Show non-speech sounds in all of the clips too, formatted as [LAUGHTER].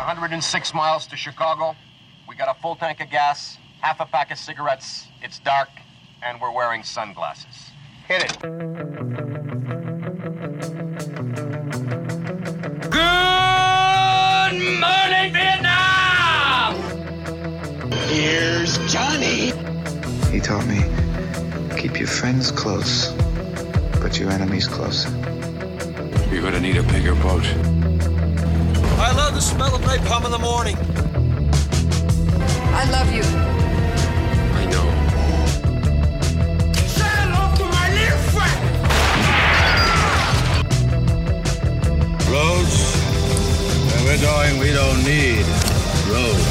106 miles to Chicago. We got a full tank of gas, half a pack of cigarettes. It's dark, and we're wearing sunglasses. Hit it. Good morning, Vietnam! Here's Johnny. He taught me keep your friends close, but your enemies closer. You're gonna need a bigger boat. I love the smell of napalm in the morning. I love you. I know. Say hello to my little friend! Roads? Where we're going, we don't need roads.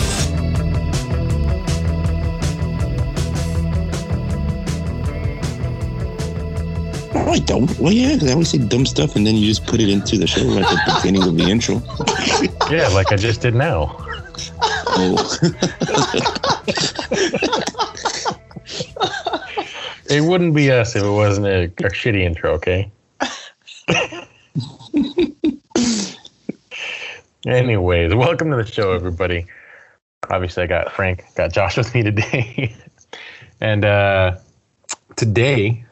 No, I don't. Well, yeah, because I always say dumb stuff and then you just put it into the show at the beginning of the intro. [LAUGHS] Yeah, like I just did now. Oh. It wouldn't be us if it wasn't a, a shitty intro, okay? [LAUGHS] Anyways, welcome to the show, everybody. Obviously, I got Frank, got Josh with me today. [LAUGHS] and uh, today,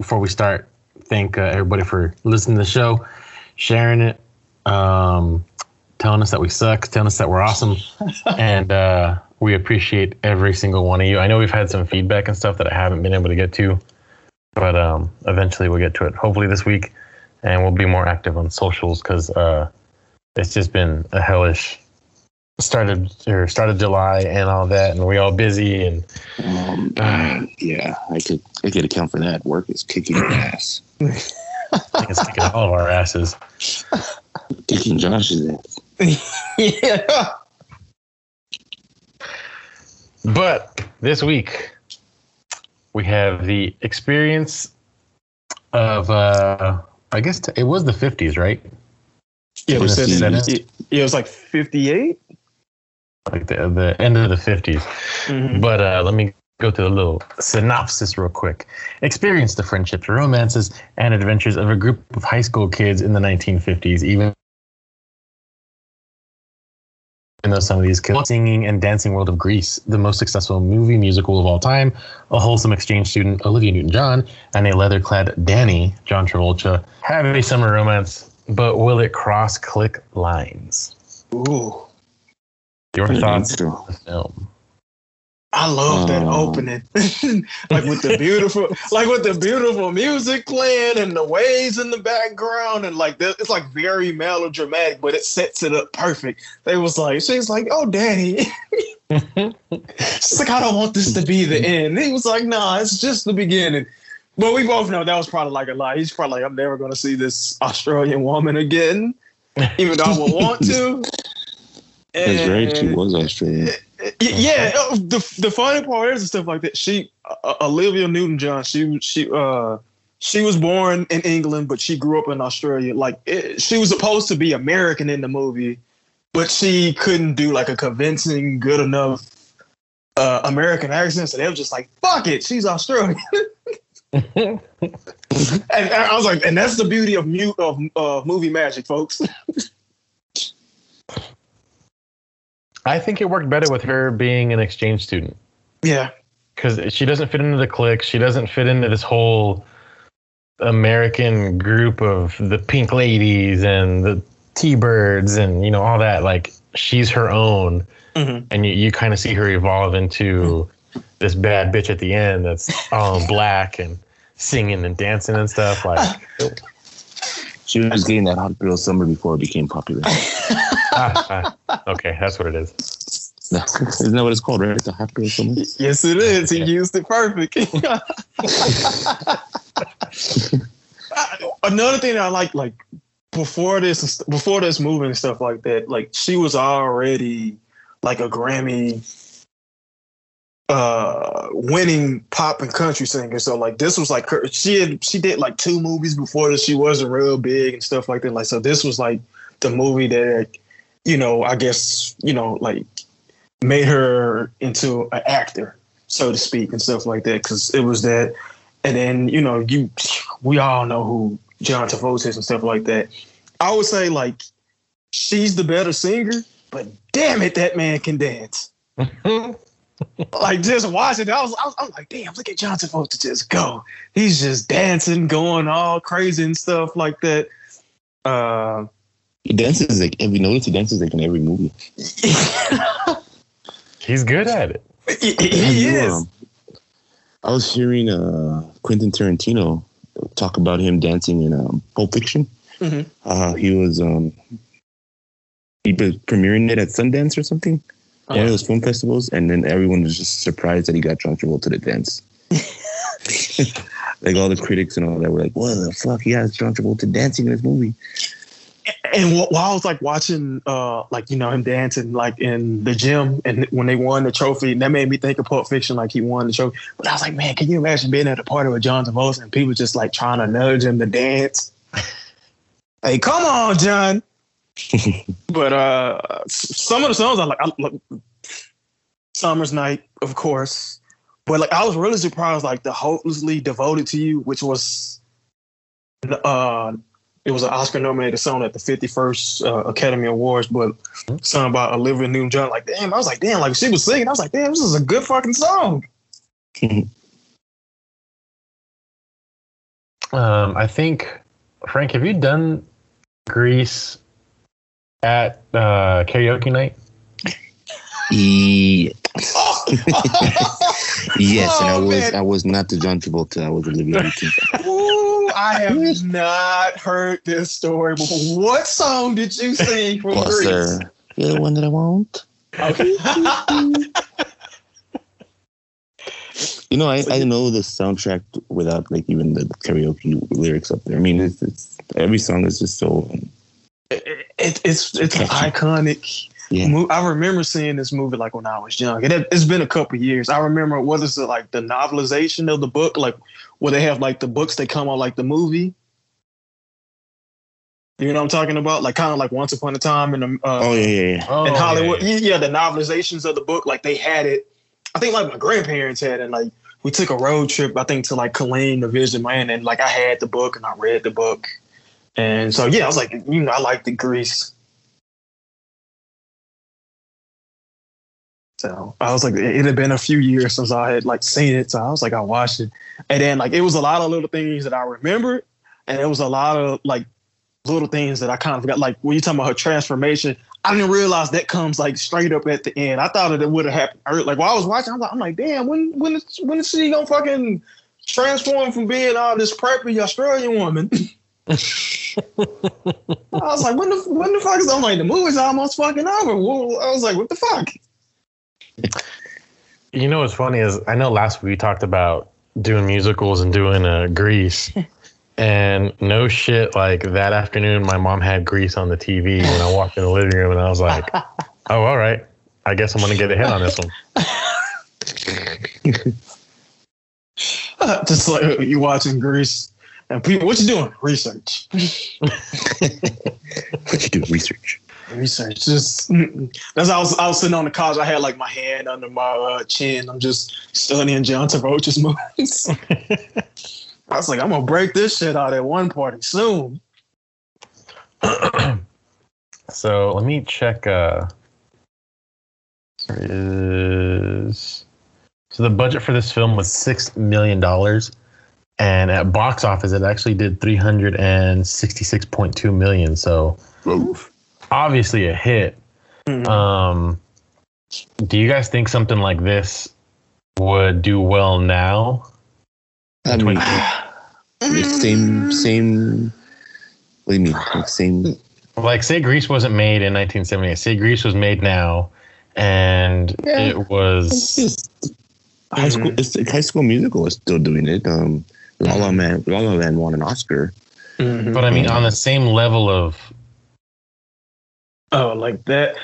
before we start, thank uh, everybody for listening to the show, sharing it, um, telling us that we suck, telling us that we're awesome. [LAUGHS] and uh, we appreciate every single one of you. I know we've had some feedback and stuff that I haven't been able to get to, but um, eventually we'll get to it. Hopefully this week, and we'll be more active on socials because uh, it's just been a hellish started or started July and all that, and we all busy and Um, uh, [SIGHS] yeah, I could I could account for that. Work is kicking ass. I think it's kicking all of our asses. [LAUGHS] Kicking Josh's ass. yeah. [LAUGHS] But this week we have the experience of uh, I guess t- it was the fifties, right? Yeah, In we the said it, it was like 58. Like the the end of the 50s Mhm. But uh, let me go through a little synopsis real quick. Experience the friendships, romances, and adventures of a group of high school kids in the 1950s, even even though some of these kids singing and dancing world of Grease, the most successful movie musical of all time, a wholesome exchange student, Olivia Newton-John, and a leather-clad Danny, John Travolta, have a summer romance, but will it cross clique lines? Ooh, Your thoughts intro. on the film? I love that Oh. opening. [LAUGHS] like with the beautiful, like with the beautiful music playing and the waves in the background, and like that, it's like very melodramatic, but it sets it up perfect. They was like, she's like, "Oh, Danny," she's like, "I don't want this to be the end." He was like, "Nah, it's just the beginning." But we both know that was probably like a lie. He's probably like, "I'm never gonna see this Australian woman again," even though I would want to. That's right. She was Australian. Yeah uh, the the funny part is and stuff like that she uh, olivia newton-john she she uh she was born in england but she grew up in australia like it, she was supposed to be american in the movie but she couldn't do like a convincing good enough uh american accent so they were just like fuck it she's australian [LAUGHS] [LAUGHS] and, and i was like and that's the beauty of mute of uh, movie magic folks [LAUGHS] I think it worked better with her being an exchange student yeah because she doesn't fit into the clique. She doesn't fit into this whole American group of the pink ladies and the T-birds and you know all that. Like she's her own, Mhm. and you, you kind of see her evolve into this bad bitch at the end that's all [LAUGHS] black and singing and dancing and stuff. Like She was getting that hot girl summer before it became popular. [LAUGHS] ah, ah, okay, that's what it is. [LAUGHS] Isn't that what it's called, right? The hot girl summer. [LAUGHS] Yes, it is. He used it perfect. Another thing that I like, like before this, before this movie and stuff like that, like she was already like a Grammy uh winning pop and country singer so like this was like her she had she did like two movies before this she wasn't real big and stuff like that like so this was like the movie that you know i guess you know like made her into an actor, so to speak, and stuff like that. Because it was that, and then you know, you we all know who John Travolta is and stuff like that. I would say like she's the better singer, but damn it, that man can dance. [LAUGHS] like just watching, it, I was, I was, I was like, damn, look at John Travolta just go. He's just dancing, going all crazy and stuff like that. Uh, He dances like every notice he dances like in every movie. [LAUGHS] He's good at it. he, he I is. um, I was hearing uh, Quentin Tarantino talk about him dancing in um, Pulp Fiction. Mhm. Uh, he was um, he was premiering it at Sundance or something, one Uh-huh. of those film festivals, and then everyone was just surprised that he got John Travolta to dance. [LAUGHS] like all the critics and all that were like, "What the fuck? He has John Travolta dancing in this movie." and while I was like watching, uh, like you know him dancing like in the gym, and when they won the trophy, and that made me think of Pulp Fiction, like he won the trophy. But I was like, man, can you imagine being at a party with John Travolta and people just like trying to nudge him to dance? [LAUGHS] hey, come on, John. [LAUGHS] but uh, some of the songs I like, I, like Summer's Night, of course. But like I was really surprised, like the Hopelessly Devoted to You, which was uh it was an Oscar nominated song at the 51st uh, Academy Awards, but sung by Olivia Newton John. Like, damn, I was like, damn, like she was singing. I was like, damn, this is a good fucking song. [LAUGHS] Um, I think Frank, have you done Grease at uh, karaoke night? He, [LAUGHS] yes, and I Oh, was man. I was not the John Travolta. I was Olivia Newton. Ooh, I have not heard this story before. What song did you sing from Was Grease? there you're the one that I want? Okay. You know, I, I know the soundtrack without like even the karaoke lyrics up there. I mean, it's, it's every song is just so it, it's it's an iconic. Yeah. mo- I remember seeing this movie like when I was young. It, it's been a couple years. I remember what is it like the novelization of the book, like where they have like the books that come out like the movie. You know what I'm talking about? Like kind of like Once Upon a Time in the uh, Oh yeah, yeah, yeah. Oh, in Hollywood. yeah, Yeah, yeah. the novelizations of the book, like they had it. I think like my grandparents had it. Like we took a road trip, I think to like Killeen to visit man, and like I had the book and I read the book, and so yeah, I was like, you know, I like the Grease. So I was like, it had been a few years since I had like seen it, so I was like, I watched it, and then like it was a lot of little things that I remembered, and it was a lot of like little things that I kind of forgot. Like when you talking about her transformation, I didn't realize that comes like straight up at the end. I thought that it would have happened. Like while I was watching, I'm like, I'm like, damn, when when is when is she gonna fucking transform from being all this preppy Australian woman? [LAUGHS] I was like, when the when the fuck is I'm like the movie's almost fucking over. I was like, what the fuck? You know what's funny is I know last week we talked about doing musicals and doing uh, Grease. [LAUGHS] And no shit, like that afternoon, my mom had Grease on the TV when I walked in the living room, and I was like, [LAUGHS] "Oh, all right, I guess I'm gonna get a hit on this one." [LAUGHS] Just like you watching Grease and people, what you doing? Research. [LAUGHS] What you do? Research. research. Just that's how I was. I was sitting on the couch. I had like my hand under my uh, chin. I'm just studying John Travolta's [LAUGHS] movies. I was like, I'm gonna break this shit out at one party soon. [CLEARS THROAT] So let me check. Uh, there is so the budget for this film was six million dollars, and at box office it actually did three hundred and sixty-six point two million. So obviously a hit. Mhm. Um, do you guys think something like this would do well now? I mean, [SIGHS] same same. What do you mean? Like same. Like, say Grease wasn't made in 1978. Say Grease was made now, and Yeah. it was high school. It's like high school musical is still doing it. Um, La La Man. La La Land won an Oscar. Mhm. But I mean, on the same level of Oh, like that.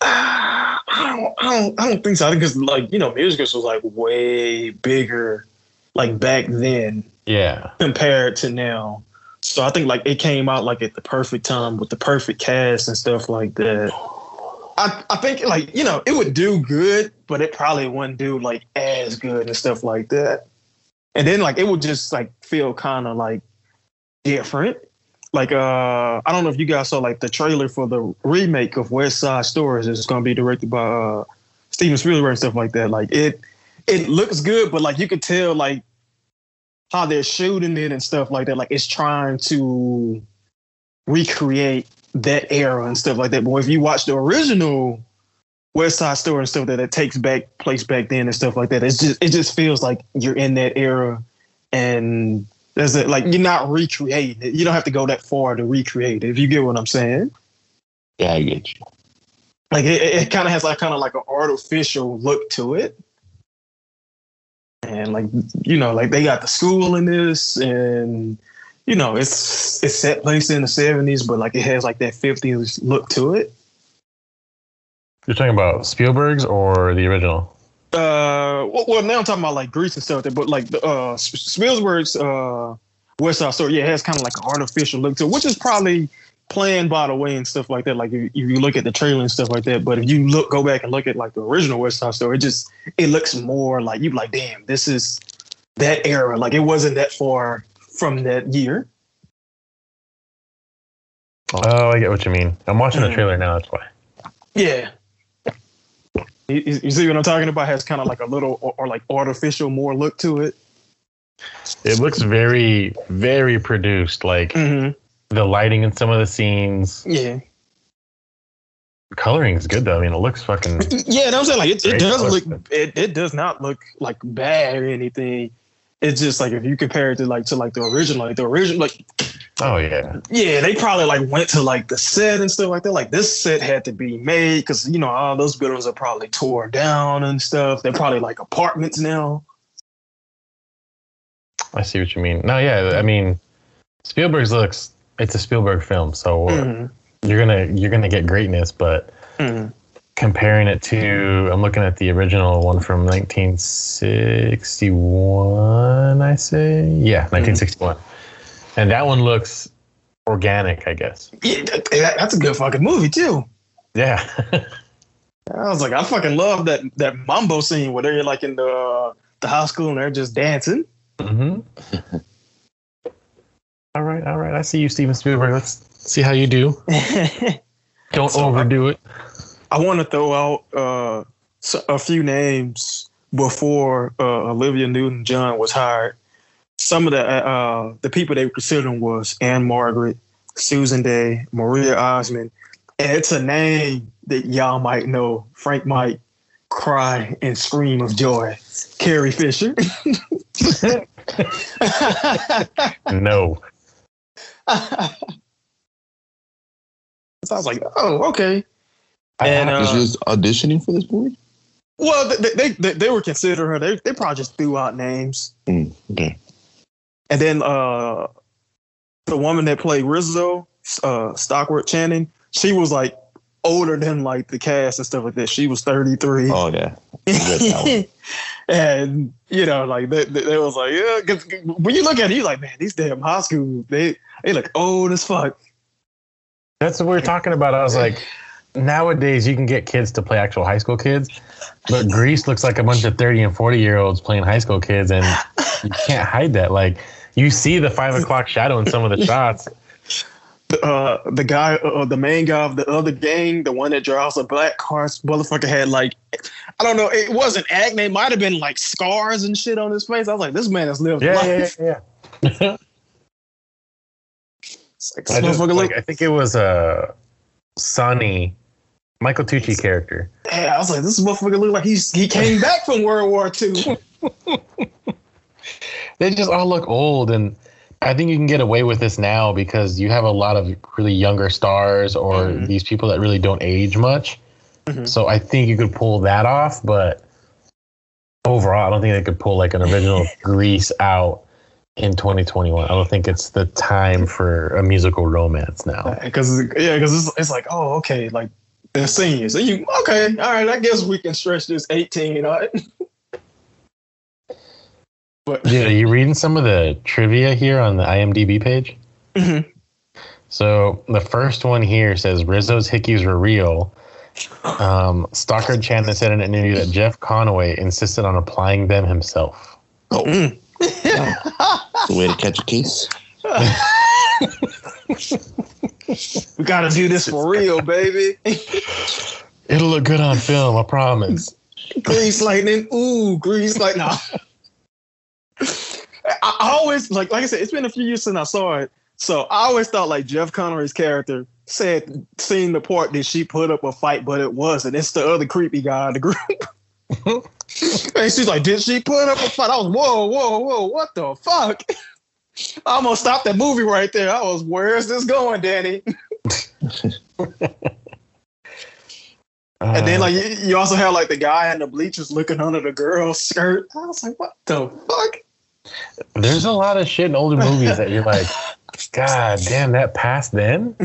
Ah, [SIGHS] I don't, I don't, I don't think so. Because like you know, musicals was like way bigger, like back then yeah, compared to now. So I think like it came out like at the perfect time with the perfect cast and stuff like that. I, I think like you know it would do good, but it probably wouldn't do like as good and stuff like that. And then like it would just like feel kind of like different. like uh I don't know if you guys saw like the trailer for the remake of West Side Stories. It's going to be directed by uh Steven Spielberg and stuff like that. Like it it looks good, but like you could tell like how they're shooting it and stuff like that. Like it's trying to recreate that era and stuff like that. But if you watch the original West Side Story and stuff that it takes back place back then and stuff like that, it's just it just feels like you're in that era and there's a, like you're not recreating it. You don't have to go that far to recreate it. If you get what I'm saying. Yeah, I get you. Like it, it kind of has like kind of like an artificial look to it. And like you know, like they got the school in this, and you know, it's it's set place in the '70s, but like it has like that '50s look to it. You're talking about Spielberg's or the original? Uh, well, well, now I'm talking about like Grease and stuff, like but like the uh, Spielberg's uh, West Side Story, yeah, it has kind of like an artificial look to it, which is probably planned by the way and stuff like that. Like if, if you look at the trailer and stuff like that, but if you look, go back and look at like the original West Side Story, it just it looks more like you like, damn, this is that era. Like it wasn't that far from that year. Oh, I get what you mean. I'm watching the Mhm. trailer now. That's why. Yeah. You, see what I'm talking about? Has kind of like a little or, or like artificial more look to it. It looks very, very produced. Like Mm-hmm. the lighting in some of the scenes. Yeah. Coloring is good though. I mean, it looks fucking. Yeah, that was like it, it does look. look it, it does not look like bad or anything. It's just like if you compare it to like to like the original, like the original like Oh yeah. yeah, they probably like went to like the set and stuff like that. Like this set had to be made because you know all those buildings are probably tore down and stuff. They're probably like apartments now. I see what you mean. No, yeah. I mean, Spielberg's looks. It's a Spielberg film, so Mhm. you're gonna you're gonna get greatness. But Mhm. Comparing it to, I'm looking at the original one from 1961. I say, yeah, mm-hmm. 1961, and that one looks organic. I guess. Yeah, that- that- that's a good fucking movie too. Yeah. [LAUGHS] I was like, I fucking love that that mambo scene where they're like in the uh, the high school and they're just dancing. hmm [LAUGHS] all right, all right. I see you, Steven Spielberg. Let's see how you do. [LAUGHS] Don't So, uh, overdo it. I want to throw out uh, a few names before uh, Olivia Newton-John was hired. Some of the uh, the people they were considering was Ann-Margret, Susan Dey, Maria Osmond, and it's a name that y'all might know. Frank might cry and scream of joy. Carrie Fisher. [LAUGHS] No. So [LAUGHS] I was like, oh, okay. I And, uh, Is just auditioning for this movie? Well, they they, they, they were considering her. They, they probably just threw out names. Mm, okay. And then uh, the woman that played Rizzo, uh, Stockard Channing, she was like older than like the cast and stuff like that. She was 33. Oh yeah. read that one. [LAUGHS] and you know, like they, they, they was like, yeah. 'cause when you look at it, you like, man, these damn high school, they they look old as fuck. That's what we were talking about. I was [LAUGHS] like, nowadays you can get kids to play actual high school kids, but Grease looks like a bunch of 30 and 40 year olds playing high school kids, and you can't hide that. Like, you see the five o'clock shadow in some of the shots. Uh, the guy, uh, the main guy of the other gang, the one that drives the black cars, motherfucker had like, I don't know, it wasn't acne, it might have been like scars and shit on his face. I was like, this man has lived Yeah, life. yeah, yeah. yeah. Like, I, just, like, I think it was a Sonny, Michael Tucci character. Yeah, I was like, this motherfucker look like he's he came [LAUGHS] back from World War II. [LAUGHS] They just all look old, and I think you can get away with this now because you have a lot of really younger stars or Mhm. these people that really don't age much. Mhm. So I think you could pull that off, but overall, I don't think they could pull like an original [LAUGHS] Grease out in 2021. I don't think it's the time for a musical romance now. Because yeah, because it's, it's like, oh, okay, like they're seniors. And you okay, all right, I guess we can stretch this 18, all right? [LAUGHS] but Yeah, are you reading some of the trivia here on the IMDb page? Mhm. So the first one here says Rizzo's hickeys were real. Um, Stockard Channing said in an interview that Jeff Conaway insisted on applying them himself. The [LAUGHS] way to catch a case. [LAUGHS] we gotta do this for real, [LAUGHS] baby. It'll look good on film, I promise. grease lightning. Ooh, grease lightning. Nah. I, I always like like I said, it's been a few years since I saw it. So I always thought like Jeff Conaway's character said seeing the part that she put up a fight, but it wasn't. It's the other creepy guy in the group. [LAUGHS] and she's like, Did she put up a fight? I was whoa, whoa, whoa, what the fuck? I almost stopped that movie right there. I was, where's this going, Danny? [LAUGHS] And then like you, also have like the guy in the bleachers looking under the girl's skirt. I was like, what the fuck? there's a lot of shit in older movies that you're like, [LAUGHS] God damn, that passed then?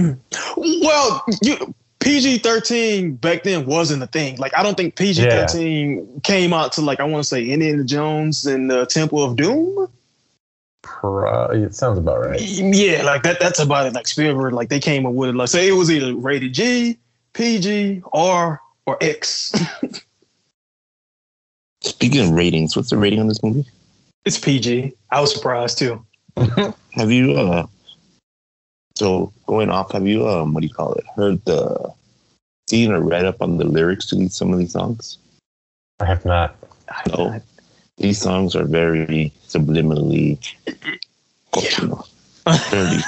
Well, you PG thirteen back then wasn't a thing. Like I don't think PG thirteen came out to like I want to say Indiana Jones and the Temple of Doom. Pro- it sounds about right. Yeah, like that. That's about it. Like Spielberg, like they came up with it. Like say it was either rated G, PG, R, or X. [LAUGHS] Speaking of ratings, what's the rating on this movie? it's PG. I was surprised too. [LAUGHS] Have you uh so going off, have you um what do you call it? Heard the seen or read up on the lyrics to these some of these songs? I have not. No. These songs are very subliminally cultural. Very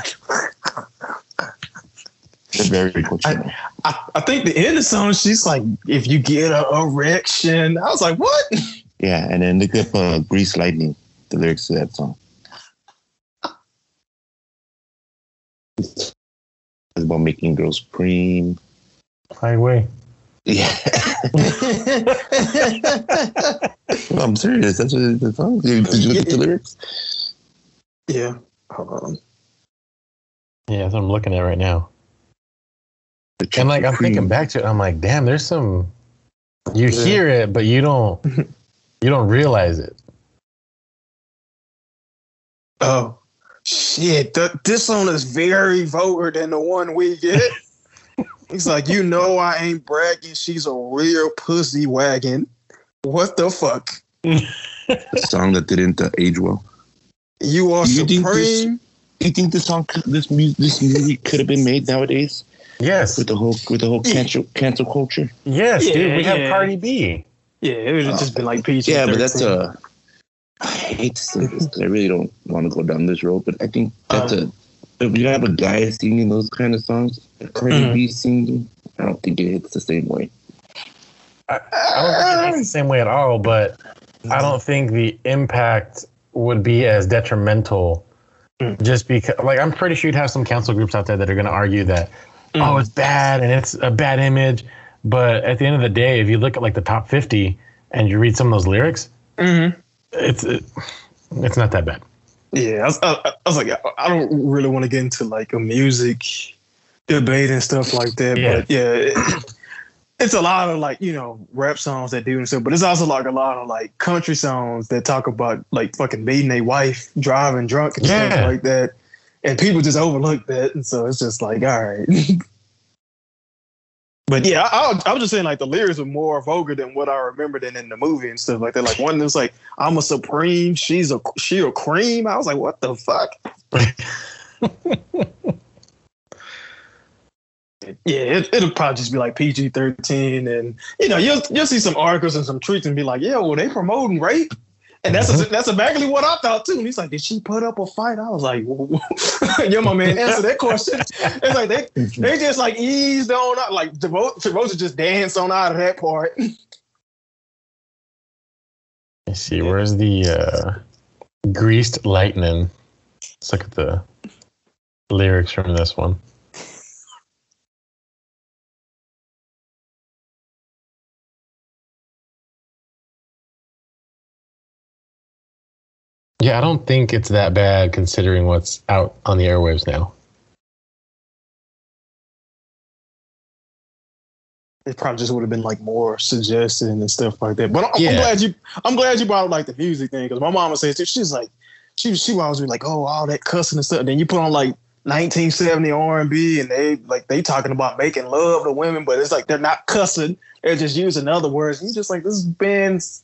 they're very cultural. I, I think the end of the song, she's like, if you get a erection. I was like, what? Yeah, and then look up uh, Grease Lightning, the lyrics to that song. It's about making girls cream. Highway. Yeah. [LAUGHS] No, I'm serious. That's what the song. Did you look at the lyrics? Yeah. Hold on. Yeah, that's what I'm looking at right now. And like I'm thinking back to it, I'm like, damn, there's some you Yeah. hear it, but you don't [LAUGHS] you don't realize it. Oh, shit. Th- this song is very vulgar than the one we get. He's like, you know, I ain't bragging. She's a real pussy wagon. What the fuck? A [LAUGHS] song that didn't uh, age well. You are Do you think this- supreme. You think this song, could- this music, this movie could have been made nowadays Yes. with the whole with the whole cancel cancel culture? Yes, dude. Yeah, We have yeah. Cardi B. Yeah, it would have just been like PG. Yeah, but that's a. I hate to say this 'cause I really don't want to go down this road, but I think that's a if you have a guy singing those kind of songs, a Cardi Mhm. B singing, I don't think it hits the same way. I, I don't think it's the same way at all, but I don't think the impact would be as detrimental Mm. just because like I'm pretty sure you'd have some council groups out there that are gonna argue that oh it's bad and it's a bad image. But at the end of the day, if you look at like the top fifty and you read some of those lyrics, Mhm. it's it, it's not that bad. Yeah, I was, I, I was like, I- don't really want to get into like a music debate and stuff like that. Yeah. But yeah, it, [CLEARS THROAT] it's a lot of like you know rap songs that do and stuff, but it's also like a lot of like country songs that talk about like fucking beating a wife, driving drunk and Yeah. stuff like that, and people just overlook that, and so it's just like, all right. [LAUGHS] But yeah, I, I, was just saying like the lyrics are more vulgar than what I remember than in the movie and stuff like that. Like one that's like, "I'm a supreme, she's a she a cream." I was like, "What the fuck?" [LAUGHS] yeah, it, it'll probably just be like PG thirteen, and you know, you'll you'll see some articles and some tweets and be like, "Yeah, well, they promoting rape." And that's that's exactly what I thought too. And he's like, "Did she put up a fight?" I was like, [LAUGHS] "Yo, my man, answer that question." It's like they they just like eased on out, like Devo- Devotion just danced on out of that part. Let's see, where's the uh, greased lightning? Let's look at the lyrics from this one. Yeah, I don't think it's that bad considering what's out on the airwaves now. It probably just would have been like more suggested and stuff like that. But I'm, I'm glad you I'm glad you brought up like the music thing because my mama too, she's like she she always be like, oh, all that cussing and stuff. Then you put on like 1970 R&B and they like they talking about making love to women, but it's like they're not cussing. They're just using other words. And you just like this band's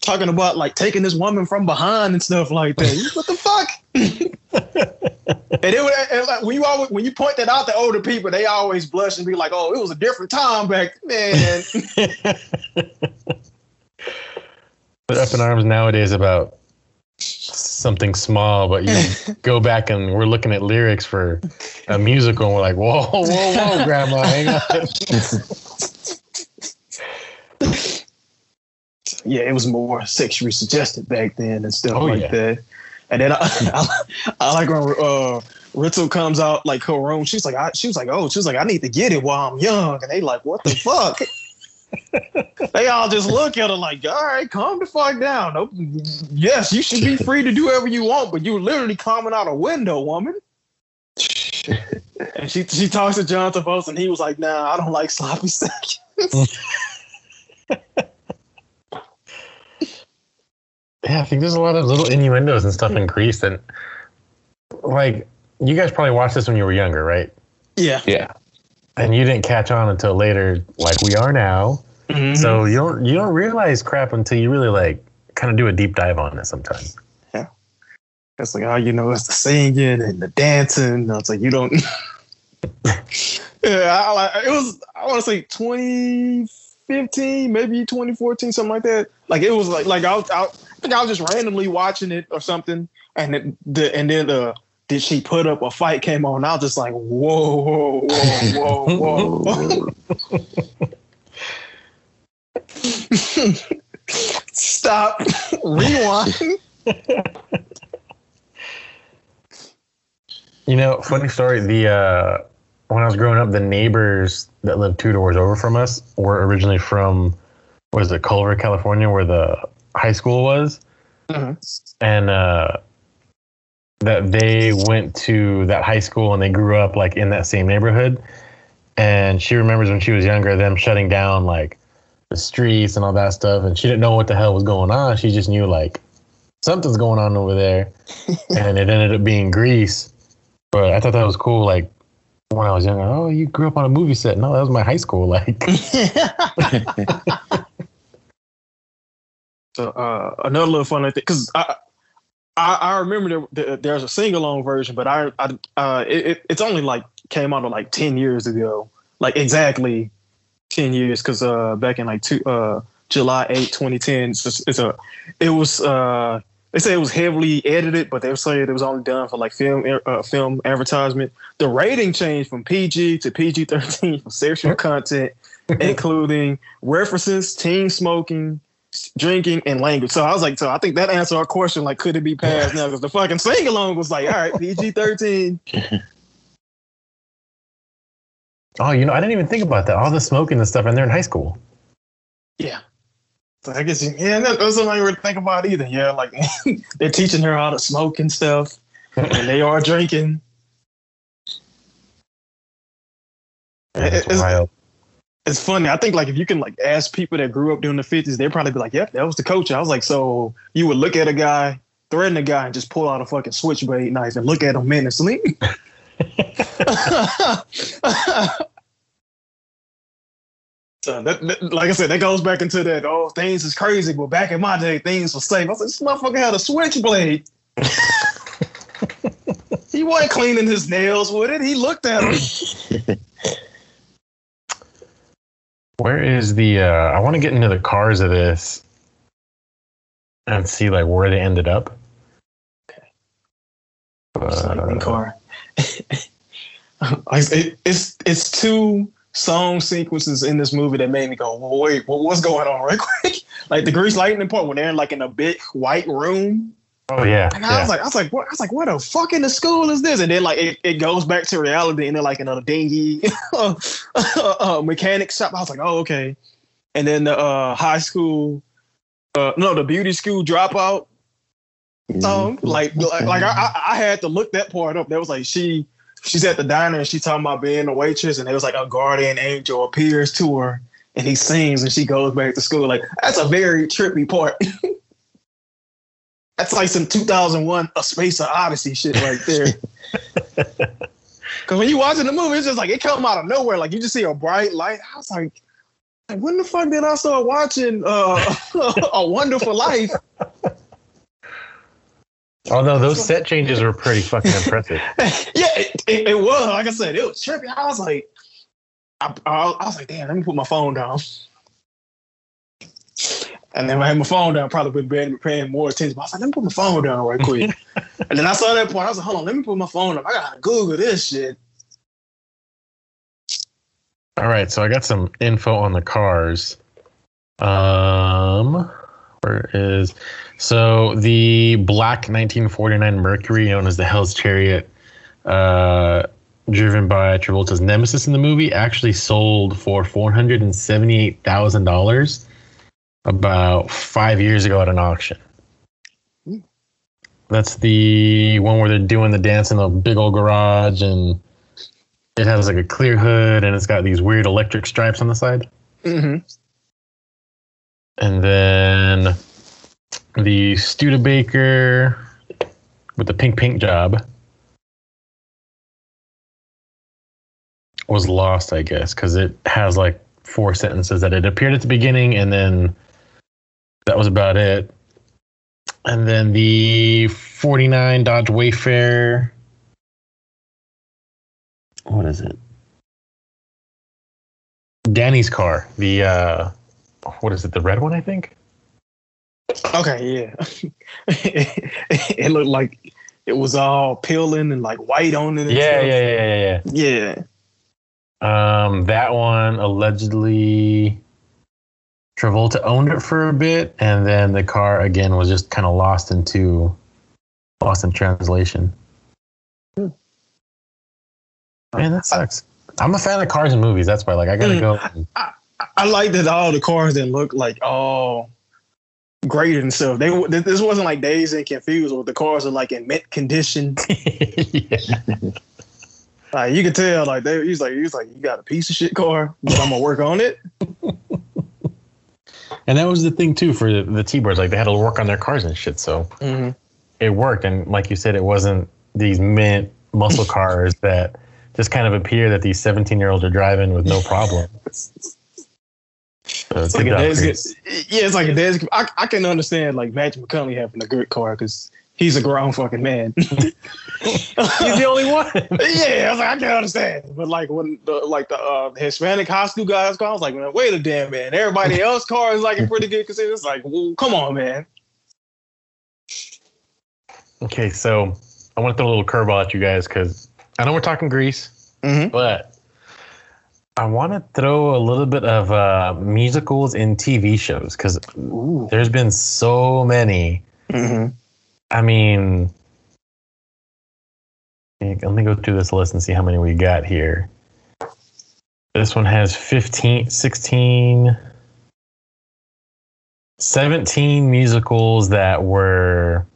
talking about like taking this woman from behind and stuff like that. what the fuck? [LAUGHS] and it would, and like, when you always, when you point that out to older people, they always blush and be like, "Oh, it was a different time back then." [LAUGHS] But up in arms nowadays about something small, but you [LAUGHS] go back and we're looking at lyrics for a musical and we're like, whoa, whoa, whoa, grandma, hang on. Yeah, it was more sexually suggested back then and stuff Oh, like yeah. that. And then I, [LAUGHS] I, I like when uh, Ritzel comes out like her room. She's like, I, she was like, oh, she was like, I need to get it while I'm young. And they like, what the fuck? [LAUGHS] they all just look at her like, all right, calm the fuck down. Yes, you should be free to do whatever you want, but you're literally climbing out a window, woman. and she she talks to John Travolta, and he was like, nah, I don't like sloppy [LAUGHS] seconds. Yeah, I think there's a lot of little innuendos and stuff in Grease and like you guys probably watched this when you were younger, right? yeah. Yeah. And you didn't catch on until later, like we are now. Mm-hmm. So you don't you don't realize crap until you really like kind of do a deep dive on it sometimes. Yeah. It's like, oh, you know, it's the singing and the dancing. I was like, you don't. [LAUGHS] yeah, I, like, it was, I want to say 2015, maybe 2014, something like that. Like, it was like, like I, was, I, I think I was just randomly watching it or something. And it, the, and then uh, did she put up a fight came on? I was just like, whoa, whoa, whoa, whoa, whoa. Stop. Rewind. You know, funny story. The uh, when I was growing up, the neighbors that lived two doors over from us were originally from what is it, Culver, California, where the high school was, Mhm. and uh, that they went to that high school and they grew up like in that same neighborhood. And she remembers when she was younger, them shutting down like the streets and all that stuff, and she didn't know what the hell was going on. She just knew like something's going on over there, [LAUGHS] and it ended up being Grease. But I thought that was cool. Like when I was younger, oh, you grew up on a movie set. No, that was my high school. Like, [LAUGHS] [LAUGHS] So uh, another little fun thing, because I, I I remember there, there, there's a sing along version, but I, I uh, it, it- it's only like came out like ten years ago, like exactly ten years, because uh, back in like two, uh, July 8, 2010, it's, just, it's a it was uh, they say it was heavily edited, but they were saying it was only done for like film uh, film advertisement. The rating changed from PG to PG 13 for sexual content, including references, teen smoking drinking and language. So I was like, so I think that answered our question. Like, could it be passed now? Because the fucking sing along was like, all right, PG thirteen. [LAUGHS] oh, you know, I didn't even think about that. All the smoking and stuff, and they're in high school. Yeah. So I guess yeah, that, that's something I didn't really think about either. Yeah, like [LAUGHS] they're teaching her how to smoke and stuff, and they are drinking. [LAUGHS] It's It's- wild. It's funny. I think like if you can like ask people that grew up during the fifties, they'd probably be like, "Yep, that was the coach." I was like, so you would look at a guy, threaten a guy, and just pull out a fucking switchblade knife and look at him menacingly. [LAUGHS] So that, that- like I said, that goes back into that. Oh, things is crazy, but back in my day, things were safe. I was like, this motherfucker had a switchblade. [LAUGHS] he wasn't cleaning his nails with it. He looked at him. [LAUGHS] Where is the? Uh, I want to get into the cars of this and see like where they ended up. Okay. Uh, car. [LAUGHS] Like, it- it's it's two song sequences in this movie that made me go, wait, what, what's going on, right [LAUGHS] quick? like the Grease Lightning part when they're in like in a big white room. Oh yeah, And I yeah. was like, I was like, what? I was like, what the fuck in the school is this? And then like it, it goes back to reality, and they're like in a dingy [LAUGHS] uh, mechanic shop. I was like, oh okay. And then the uh, high school, uh, no, the beauty school dropout song. Like, like, like I, I, I had to look that part up. That was like she, she's at the diner and she's talking about being a waitress, and it was like a guardian angel appears to her, and he sings, and she goes back to school. Like that's a very trippy part. [LAUGHS] that's like some 2001 A Space Odyssey shit right there. [LAUGHS] Because when you watching the movie, it's just like it come out of nowhere. Like you just see a bright light. I was like, like when the fuck did I start watching uh, [LAUGHS] A Wonderful Life? Although those set changes were pretty fucking impressive. [LAUGHS] yeah, it, it, it was. Like I said, it was trippy. I was like, I, I, I was like, damn, let me put my phone down. And then when I had my phone down, probably would been paying more attention. But I was like, let me put my phone down right quick. [LAUGHS] and then I saw that point. I was like, hold on, let me put my phone up. I gotta Google this shit. All right, so I got some info on the cars. Um, where is so the black 1949 Mercury, known as the Hell's Chariot, uh, driven by Travolta's nemesis in the movie, actually sold for four hundred and seventy-eight thousand dollars about five years ago at an auction. That's the one where they're doing the dance in the big old garage, and it has like a clear hood, and it's got these weird electric stripes on the side. Mm-hmm. And then the Studebaker with the pink pink job was lost, I guess, because it has like four sentences that it appeared at the beginning, and then that was about it. And then the 49 Dodge Wayfair. What is it? Danny's car. The uh what is it? The red one, I think. Okay, yeah. [LAUGHS] it, looked like it was all peeling and like white on it. Yeah, stuff. yeah, yeah, yeah, yeah. yeah. Um, that one allegedly Travolta owned it for a bit, and then the car again was just kind of lost into lost in translation. Hmm. Man, that sucks. I'm a fan of cars and movies. That's why, like, I gotta hmm. go. I, I like that all the cars didn't look like all great and stuff. They this wasn't like Dazed and Confused where the cars are like in mint condition. [LAUGHS] yeah. Like you could tell, like they he's like he's like you got a piece of shit car, but I'm gonna work on it. [LAUGHS] And that was the thing too for the, the T-Birds. Like, they had to work on their cars and shit. So Mm-hmm. it worked. And like you said, it wasn't these mint muscle [LAUGHS] cars that just kind of appear that these 17 year olds are driving with no problem. So It's good like a job, yeah, it's like a Dazed. I, I can understand like Matthew McConaughey having a good car because he's a grown fucking man. [LAUGHS] He's the only one. yeah, I was like, I can understand. But like when the like the uh, Hispanic high school guys car, I was like, man, wait a damn man. Everybody [LAUGHS] else car is like in pretty good condition. It's like, well, come on, man. Okay, so I want to throw a little curveball at you guys because I know we're talking Grease, Mhm. but I want to throw a little bit of uh, musicals in TV shows because there's been so many. Mm-hmm. I mean, let me go through this list and see how many we got here. This one has 15, 16, 17 musicals that were,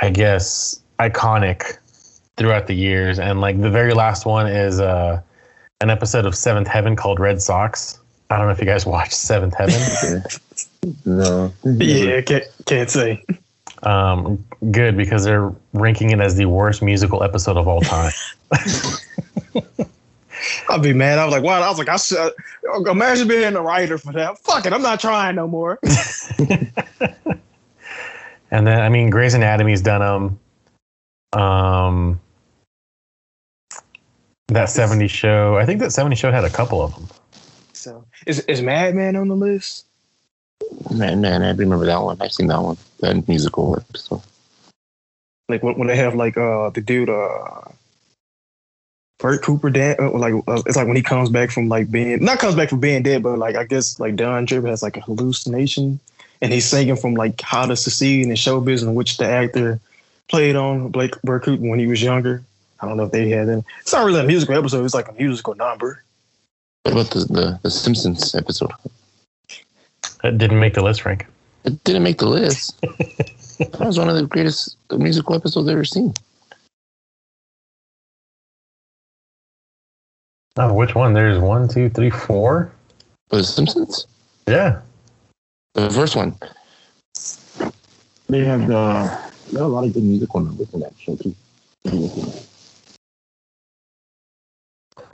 I guess, iconic throughout the years. And like the very last one is uh, an episode of Seventh Heaven called Red Sox. I don't know if you guys [LAUGHS] watched Seventh Heaven. [LAUGHS] No. Yeah, can't can't say. Um, good because they're ranking it as the worst musical episode of all time. [LAUGHS] I'd be mad. I was like, wow. I was like, I should, imagine being a writer for that. Fuck it, I'm not trying no more. [LAUGHS] and then I mean, Grey's Anatomy's done them. Um, that '70s show. I think that '70s show had a couple of them. So is is Mad Men on the list? Man, man, I remember that one. I've seen that one. That musical episode. Like when, when they have like uh the dude uh Bert Cooper dan- uh, like uh, it's like when he comes back from like being not comes back from being dead, but like I guess like Don Draper has like a hallucination and he's singing from like how to succeed in show business, which the actor played on Blake Bert Cooper when he was younger. I don't know if they had it. It's not really a musical episode. It's like a musical number. What about the, the, the Simpsons episode? That didn't make the list, Frank. It didn't make the list. [LAUGHS] that was one of the greatest musical episodes I've ever seen. Oh, which one? There's one, two, three, four. For the Simpsons? Yeah. The first one. They had uh, a lot of good musical numbers in that show too.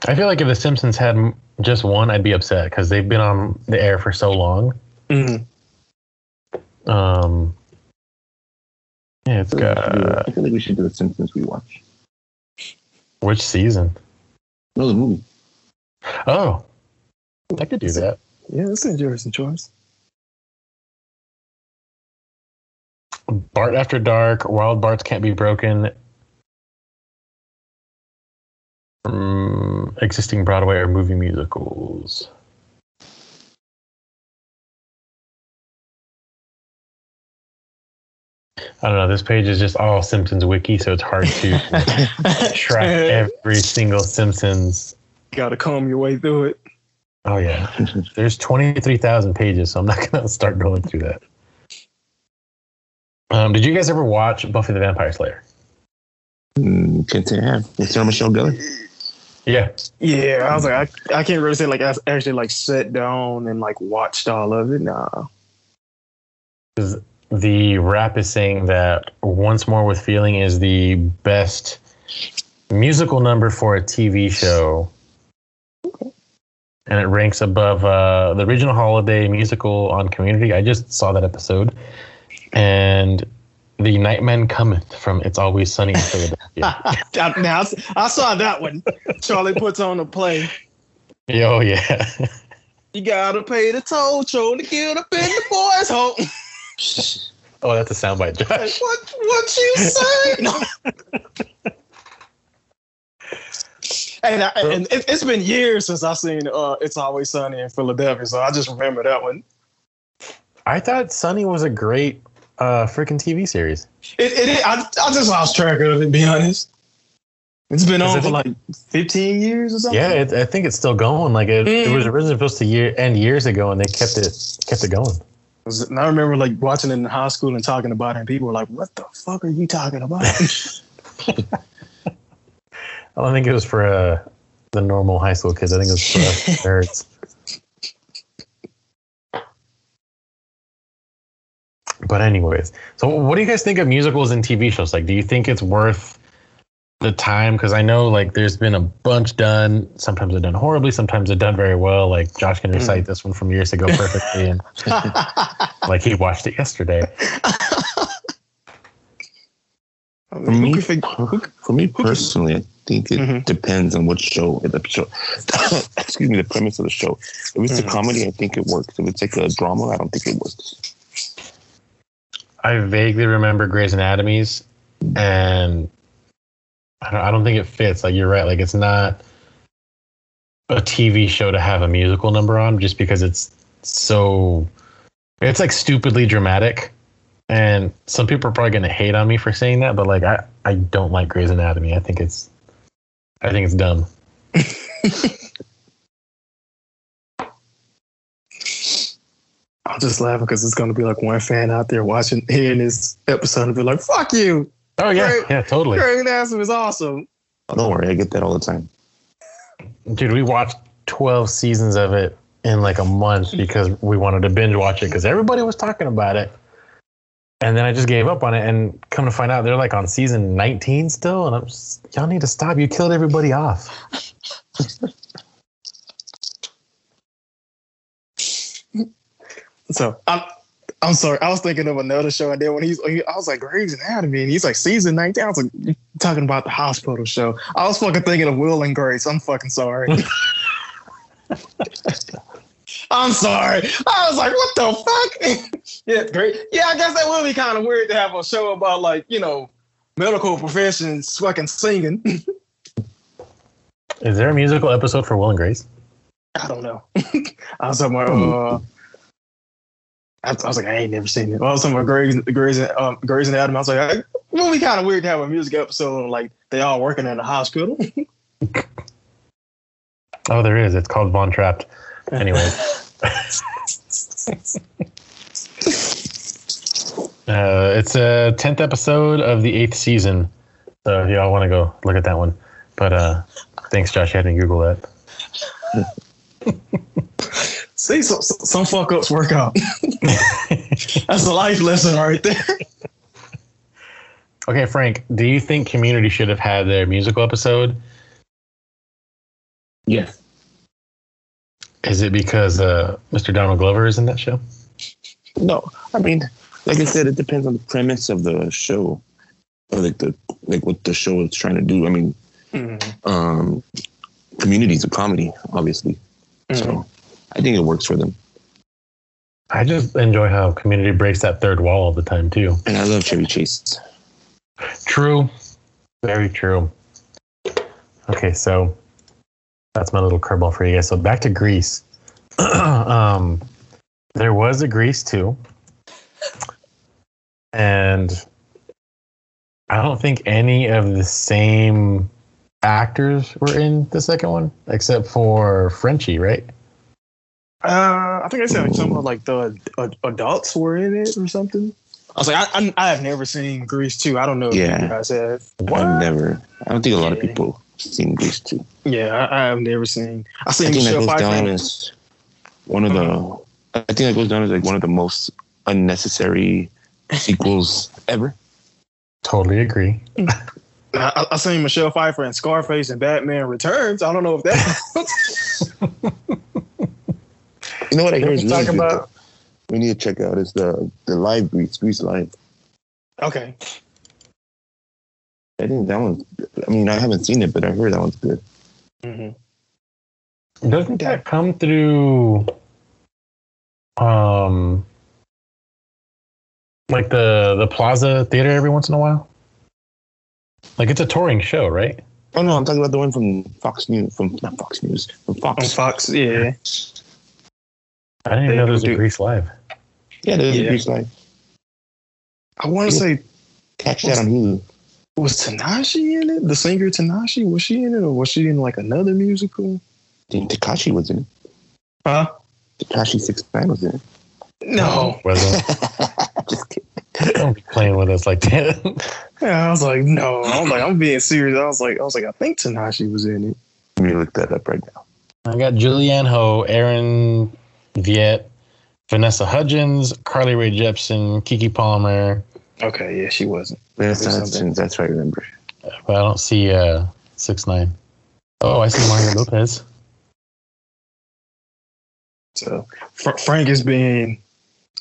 I feel like if The Simpsons had just one, I'd be upset because they've been on the air for so long. Mm-hmm. Um, Yeah, it's got I feel like we should do the Simpsons rewatch. which season? No, the movie. Oh, I could do that. Yeah, that's an interesting choice. Bart After Dark, Wild Barts Can't Be Broken, um, existing Broadway or movie musicals. I don't know. This page is just all Simpsons wiki, so it's hard to [LAUGHS] track every single Simpsons. Got to comb your way through it. Oh yeah, there's twenty three thousand pages, so I'm not gonna start going through that. Um, did you guys ever watch Buffy the Vampire Slayer? Mm, can't say I have. Is Sarah Michelle Gellar? Yeah, Yeah, I was like, I, I can't really say like I actually like sat down and like watched all of it. Nah. The rap is saying that "Once More with Feeling" is the best musical number for a TV show, and it ranks above uh, the original holiday musical on Community. I just saw that episode, and the Nightman Cometh from "It's Always Sunny in Philadelphia." [LAUGHS] now I, saw that one. Charlie puts on a play. oh yeah, [LAUGHS] You gotta pay the toll, to get up in the boys' [LAUGHS] home. [LAUGHS] oh that's a soundbite, Josh. [LAUGHS] what what you say? [LAUGHS] No. and I, and it, it's been years since I've seen uh, "It's Always Sunny in Philadelphia," so I just remember that one. I thought Sunny was a great uh, freaking TV series. It, it, it I, I just lost track of it. To be honest, it's been on for like fifteen years or something. Yeah, it, I think it's still going. Like it, it Mm. was originally supposed to year, end years ago, and they kept it kept it going. And I remember like watching it in high school and talking about it, and people were like, "What the fuck are you talking about?" [LAUGHS] I don't think it was for uh, the normal high school kids. I think it was for [LAUGHS] us nerds. But anyways, so what do you guys think of musicals and TV shows? Like, do you think it's worth the time? Because I know like there's been a bunch done. Sometimes they're done horribly. Sometimes they're done very well. Like Josh can recite this one from years ago perfectly, and [LAUGHS] like he watched it yesterday. [LAUGHS] For me, for me personally, I think it Mhm. depends on what show. The show, [COUGHS] excuse me, the premise of the show. If it's a comedy, I think it works. If it's like a drama, I don't think it works. I vaguely remember Grey's Anatomy's, and I don't, I don't think it fits. Like you're right. Like it's not a TV show to have a musical number on, just because it's so. It's like stupidly dramatic, and some people are probably going to hate on me for saying that, but like I, I don't like Grey's Anatomy. I think it's, I think it's dumb. [LAUGHS] I'm just laughing because it's gonna be like one fan out there watching, hearing this episode and be like, "Fuck you, Oh yeah, Right. yeah, totally, Grey's Anatomy is awesome." Oh, don't worry, I get that all the time. dude. We watched twelve seasons of it in like a month because we wanted to binge watch it because everybody was talking about it. And then I just gave up on it, and come to find out, they're like on season 19 still. And I'm just, y'all need to stop. You killed everybody off. [LAUGHS] So I'm, I'm sorry. I was thinking of another show, and then when he's, he, I was like Grey's Anatomy, and he's like season 19. I was like talking about the hospital show. I was fucking thinking of Will and Grace. I'm fucking sorry. [LAUGHS] I'm sorry. I was like, what the fuck? [LAUGHS] yeah, great. Yeah, I guess that would be kind of weird to have a show about like you know medical professions fucking singing. [LAUGHS] Is there a musical episode for Will and Grace? I don't know. I was about. Uh, I, I was like, I ain't never seen it. I was talking about Grey's, Grey's, um, Grey's Anatomy. I was like, I, it would be kind of weird to have a music episode and like they all working in a hospital. [LAUGHS] Oh, there is. It's called Von Trapped. Anyway. [LAUGHS] Uh, it's a tenth episode of the eighth season, so if y'all want to go look at that one. But uh, thanks, Josh. You had me Google that. [LAUGHS] See, so, so- some fuck ups work out. [LAUGHS] That's a life lesson right there. Okay, Frank. Do you think Community should have had their musical episode? Yes. Is it because uh, Mr. Donald Glover is in that show? No, I mean, like I said, it depends on the premise of the show, or like the like what the show is trying to do. I mean, Mhm. um, Community's a comedy, obviously, Mhm. so I think it works for them. I just enjoy how Community breaks that third wall all the time too. And I love Chevy Chase. True, very true. Okay, so that's my little curveball for you guys. So back to Grease. [CLEARS THROAT] um, there was a Grease too, and I don't think any of the same actors were in the second one except for Frenchie, right? Uh, I think I said like some of like the uh, adults were in it or something. I was like, I, I, I have never seen Grease 2. I don't know if Yeah. you guys have. I've never. I don't think a lot of Yeah. people seen Grease two. Yeah, I, I have never seen. I I seen think that Michelle goes down Pfeiffer. as one of the. I think that goes down as like one of the most unnecessary [LAUGHS] sequels ever. Totally agree. I, I, I seen Michelle Pfeiffer and Scarface and Batman Returns. I don't know if that. [LAUGHS] [LAUGHS] You know what I hear is really Talk good, about- We need to check out is the the live Grease Grease live. okay. I think that one's. I mean, I haven't seen it, but I heard that one's good. hmm Doesn't that come through um like the the Plaza Theater every once in a while? Like it's a touring show, right? Oh no, I'm talking about the one from Fox News, from not Fox News, from On Fox. Fox, yeah. I didn't even They know there was a do- Grease Live. Yeah, there's Yeah. a Grease live. I want to say, Catch that on Hulu. was Tinashe in it? The singer Tinashe? Was she in it or was she in like another musical? I think Tekashi was in it. Huh? Tekashi Six Nine was in it. No. Wasn't [LAUGHS] Just kidding. don't be playing with us like that. Yeah, I was like, no. I was like, I'm being serious. I was like, I was like, I think Tinashe was in it. Let me look that up right now. I got Julianne Hough, Aaron Tveit, Vanessa Hudgens, Carly Rae Jepsen, Keke Palmer, Okay, yeah, she wasn't. Vanessa Hudgens, that's right. I remember. but I don't see uh six nine. Oh, I see Mario Lopez. So Fr- Frank is being,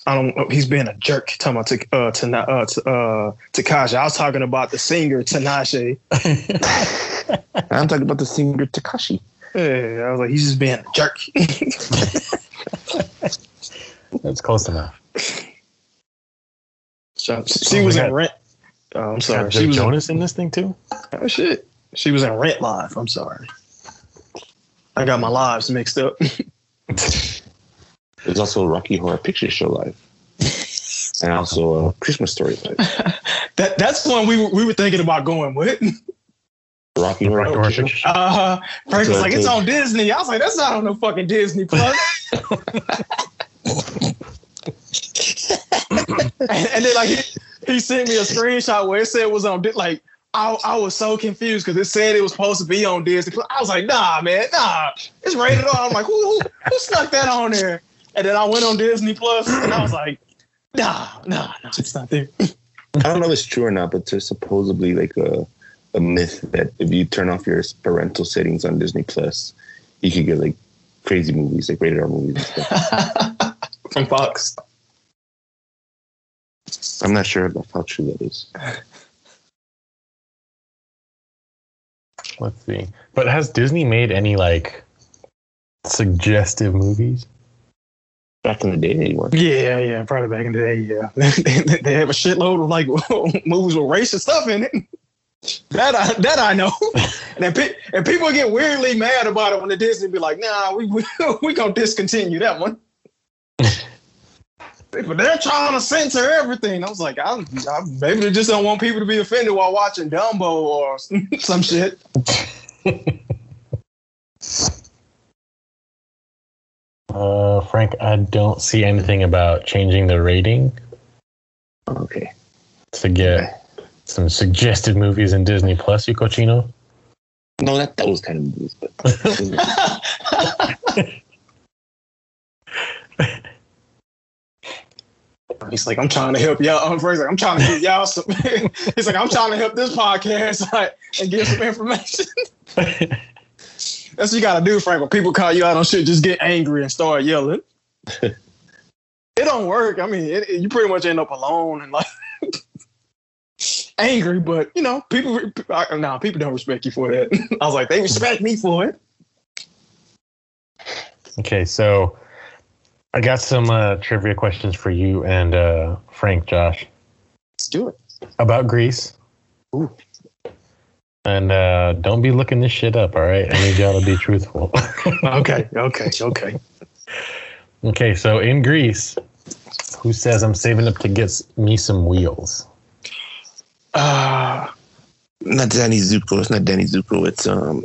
I don't, he's being a jerk. Talking about to, uh, to, uh, to, uh, Tekashi. I was talking about the singer Tinashe. [LAUGHS] I'm talking about the singer Tekashi. Yeah, I was like, he's just being a jerk. [LAUGHS] [LAUGHS] That's close enough. so, oh she Oh, was in Rent. Oh, I'm sorry. Got She Joe was in, Jonas in this thing too. oh shit. She was in Rent Live. I'm sorry. I got my lives mixed up. [LAUGHS] There's also a Rocky Horror Picture Show live, and also a Christmas Story live. [LAUGHS] that that's one we were, we were thinking about going with. Rocky Horror Rocky Horror Picture Picture Uh, Frank was So like, it's on Disney. I was like, that's not on no fucking Disney Plus. [LAUGHS] and, and then like he, he sent me a screenshot where it said it was on like I, I was so confused because it said it was supposed to be on Disney. Plus. I was like, nah, man, nah, it's rated R. I'm like, who, who who snuck that on there? And then I went on Disney Plus and I was like, nah, nah, nah, it's not there. I don't know if it's true or not, but there's supposedly like a a myth that if you turn off your parental settings on Disney Plus, you could get like crazy movies, like rated R movies. [LAUGHS] From Fox. I'm not sure about how true that is. Let's see. But has Disney made any like suggestive movies? Back in the day, they were. Yeah, yeah, probably back in the day, yeah. [LAUGHS] they, they have a shitload of like [LAUGHS] movies with racist stuff in it. That I that I know. [LAUGHS] and, pe- and people get weirdly mad about it when the Disney be like, nah, we we, [LAUGHS] we gonna discontinue that one. [LAUGHS] but they're trying to censor everything. I was like, I, I maybe they just don't want people to be offended while watching Dumbo or some shit. Uh, Frank, I don't see anything about changing the rating Okay. to get some suggested movies in Disney Plus. You cochino. No, that those kind of movies, but [LAUGHS] He's like, I'm trying to help y'all. I'm like, I'm trying to get y'all some. [LAUGHS] He's like, I'm trying to help this podcast like, and give some information. [LAUGHS] That's what you gotta do, Frank. When people call you out on shit, just get angry and start yelling. it don't work. I mean, it, it- you pretty much end up alone and like angry. But you know, people, I, nah, people don't respect you for that. [LAUGHS] I was like, they respect me for it. Okay, so I got some uh, trivia questions for you and uh, Frank, Josh, Let's do it. about Grease. Ooh. And uh, don't be looking this shit up, all right? I need y'all to be truthful. [LAUGHS] Okay, okay, okay. okay, so in Grease, who says I'm saving up to get me some wheels? Uh, Not Danny Zuko. It's not Danny Zuko. It's um.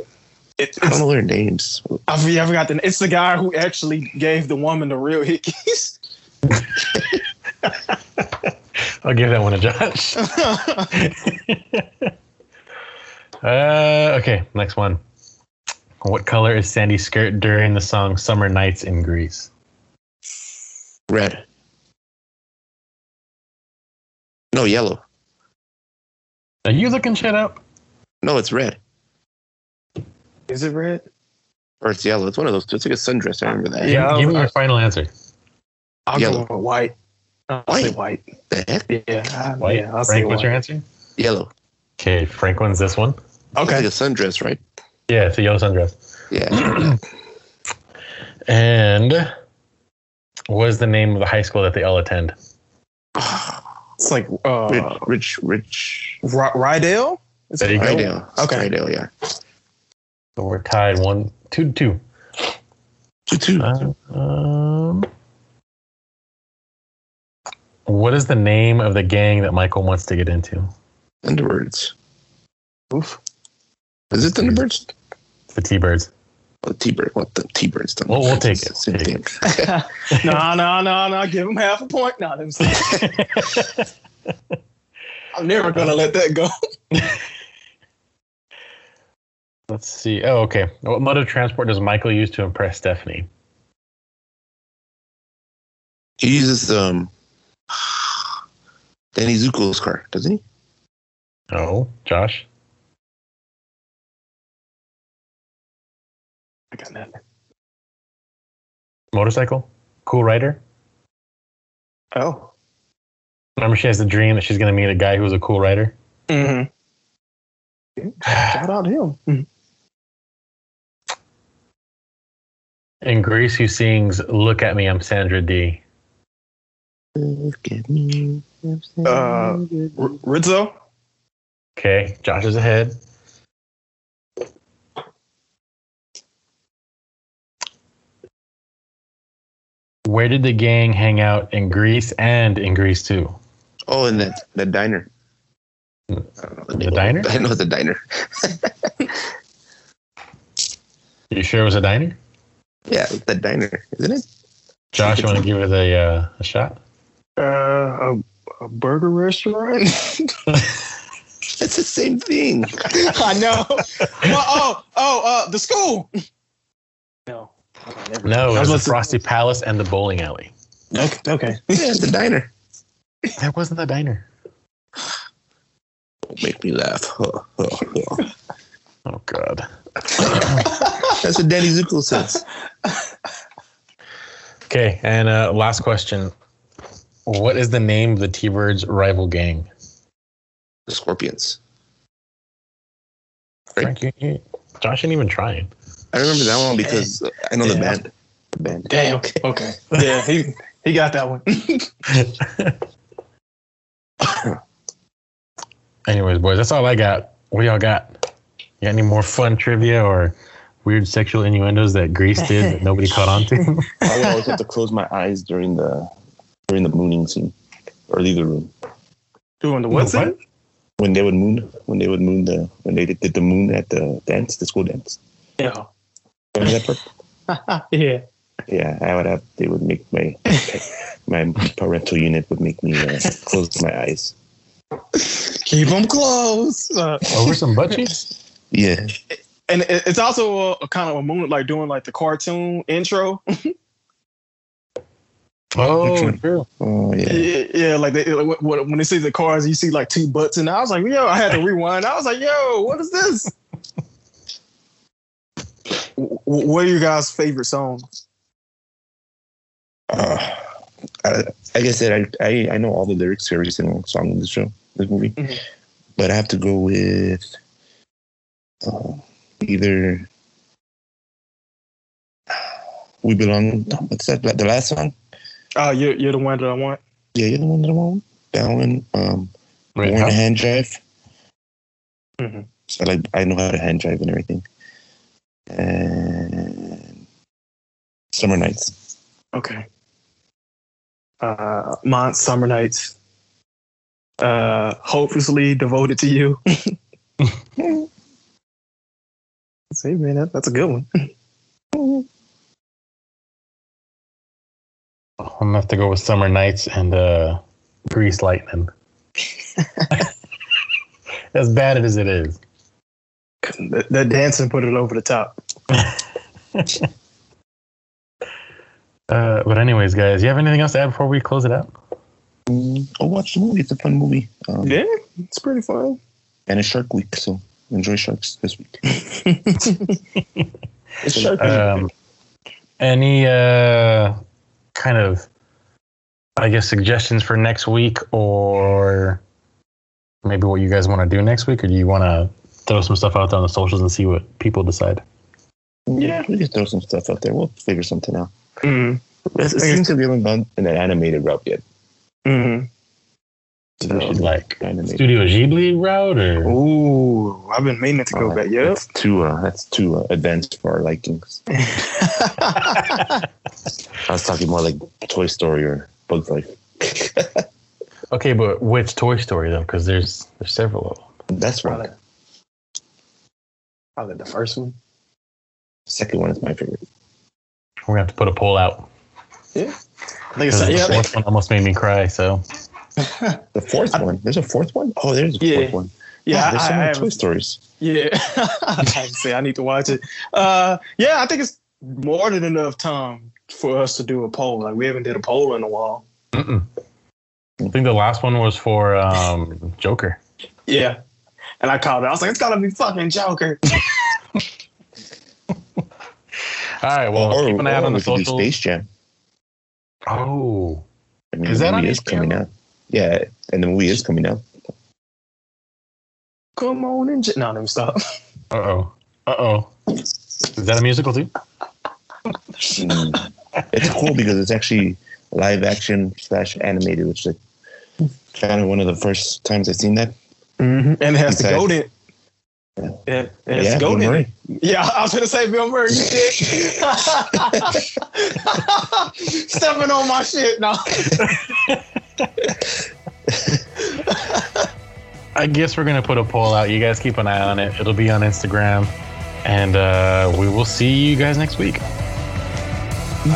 it, I don't it's, know their names. I forget, I forgot the. It's the guy who actually gave the woman the real hickeys. [LAUGHS] I'll give that one to Josh. [LAUGHS] uh, okay, next one. What color is Sandy's skirt during the song Summer Nights in Grease? Red. No, yellow. Are you looking shit up? No, it's red. Is it red? Or it's yellow. It's one of those. It's like a sundress. I remember that. Yeah, Give me your final answer. I'll Yellow. go with white. I'll say white. The heck? Yeah, White. yeah, I'll say Frank, what's white. your answer? Yellow. Okay, Frank wins this one. It's Okay. like a sundress, right? Yeah, it's a yellow sundress. Yeah. [CLEARS THROAT] And what is the name of the high school that they all attend? Ah. It's like uh, rich, rich, rich. Ry- Rydell. Is There it you go. Rydell. It's Okay. Rydell, yeah. So we're tied one, two, to two. Two, two. Uh, um, what is the name of the gang that Michael wants to get into? Thunderbirds. Oof. Is it Thunderbirds? The T-Birds. Oh, T-Bird. What the T-Birds? done. We'll- we'll take it. Same Take thing. [LAUGHS] no, no, no, no. Give him half a point. No, them [LAUGHS] I'm never gonna let that go. [LAUGHS] Let's see. Oh, okay. What mode of transport does Michael use to impress Stephanie? He uses um [SIGHS] Danny Zuko's car, doesn't he? Oh, Josh. I got nothing. Motorcycle. Cool rider. Oh. Remember, she has the dream that she's going to meet a guy who's a cool rider. Mm-hmm. [SIGHS] Shout out to him. In Grease, who sings "Look at Me, I'm Sandra Dee." Look at me. Uh, R- Rizzo. Okay, Josh is ahead. Where did the gang hang out in Grease and in Grease too? Oh, in the, that diner. I don't know The name diner? [LAUGHS] I know the a diner. You sure it was a diner? Yeah, the diner, isn't it? Josh, you want to give it a, uh, a shot? Uh, a, a burger restaurant. [LAUGHS] It's the same thing. [LAUGHS] I know. well, oh, oh, uh, the school. No. Okay, never No, it I was the listening- Frosty Palace and the bowling alley. Okay. Okay. [LAUGHS] Yeah, it's the diner. That wasn't the diner. Don't make me laugh. [LAUGHS] Oh God. That's what Danny Zuko says. Okay, and uh, last question: What is the name of the T-Birds' rival gang? The Scorpions. Right. Frank, you, you, Josh ain't even trying. I remember that one because I know the band. The band. Damn. Okay. Okay. Yeah. He he got that one. [LAUGHS] Anyways, boys, that's all I got. What y'all got? You got any more fun trivia or weird sexual innuendos that Grease did that [LAUGHS] nobody caught on to? I would always have to [LAUGHS] close my eyes during the during the mooning scene or leave the room. Doing the what? What? When they would moon, when they would moon the when they did the moon at the dance, the school dance. Yeah. Remember [LAUGHS] yeah. Yeah, I would have. They would make my my parental unit would make me uh, close my eyes. Keep them closed. Uh, [LAUGHS] Over some butt cheeks? Yeah, and it's also a, a kind of a moment like doing like the cartoon intro. [LAUGHS] Oh, true. oh yeah. yeah, yeah, like they, like, when when they see the cars, you see like two butts, and I was like, yo, I had to rewind. I was like, yo, what is this? W- What are your guys' favorite songs? Uh, uh, like I said, I, I I know all the lyrics to every single song in the show, this movie, Mhm. but I have to go with uh, either "We Belong." no, What's that? The last song? Oh, you're you're the one that I want. Yeah, you're the one that I want. That one. Um, Red Born to hand jive. Mm-hmm. So like I know how to hand jive and everything. And summer nights. Okay. Uh, Mont Summer Nights. Uh, hopelessly devoted to you. [LAUGHS] See, man, that, that's a good one. [LAUGHS] I'm gonna have to go with Summer Nights and uh, Grease Lightning. [LAUGHS] as bad as it is. That, that dancing put it over the top. [LAUGHS] Uh, but anyways, guys, you have anything else to add before we close it out? Oh, watch the movie. It's a fun movie. Um, Yeah, it's pretty fun. And it's Shark Week, so enjoy sharks this week. [LAUGHS] It's Shark Week. Um, any uh, kind of, I guess, suggestions for next week, or maybe what you guys want to do next week, or do you want to throw some stuff out there on the socials and see what people decide? Yeah, we can throw some stuff out there. We'll figure something out. Mhm. It seems like we haven't gone in an animated route yet. Mhm. So we should like Animated. Studio Ghibli route, or Ooh, I've been meaning to go Uh, back. Yep. That's too uh, that's too uh, advanced for our likings. [LAUGHS] I was talking more like Toy Story or Bugs Life. [LAUGHS] okay, but which Toy Story though? Because there's there's several of them. That's Probably, right. Probably the first one. Second one is my favorite. We're gonna have to put a poll out. Yeah, Like I think Because it's the yeah. fourth one almost made me cry. So [LAUGHS] The fourth one. There's a fourth one. Oh, there's a Yeah. fourth one. Yeah, there's I, so I many have- Toy Stories. Yeah, I have to say I need to watch it. Uh, yeah, I think it's more than enough time for us to do a poll. Like we haven't did a poll in a while. Mm-mm. I think the last one was for um, Joker. Yeah, and I called it. I was like, it's gotta be fucking Joker. [LAUGHS] All right, well, or keep an eye out or on the we could do socials. Space Jam. Oh, I mean, Is the that on is HBO? coming out. Yeah, and the movie is coming out. Come on and j- no, let me stop. uh oh, uh oh. Is that a musical too? Mm. it's cool because it's actually live action slash animated, which is like kind of one of the first times I've seen that. Mm-hmm. And it has to Besides- go in. Yeah, it has Yeah, to go in. Murray. Yeah, I was gonna say Bill Murray. You did. [LAUGHS] Stepping on my shit now. I guess we're gonna put a poll out. You guys keep an eye on it. It'll be on Instagram, and uh, we will see you guys next week. He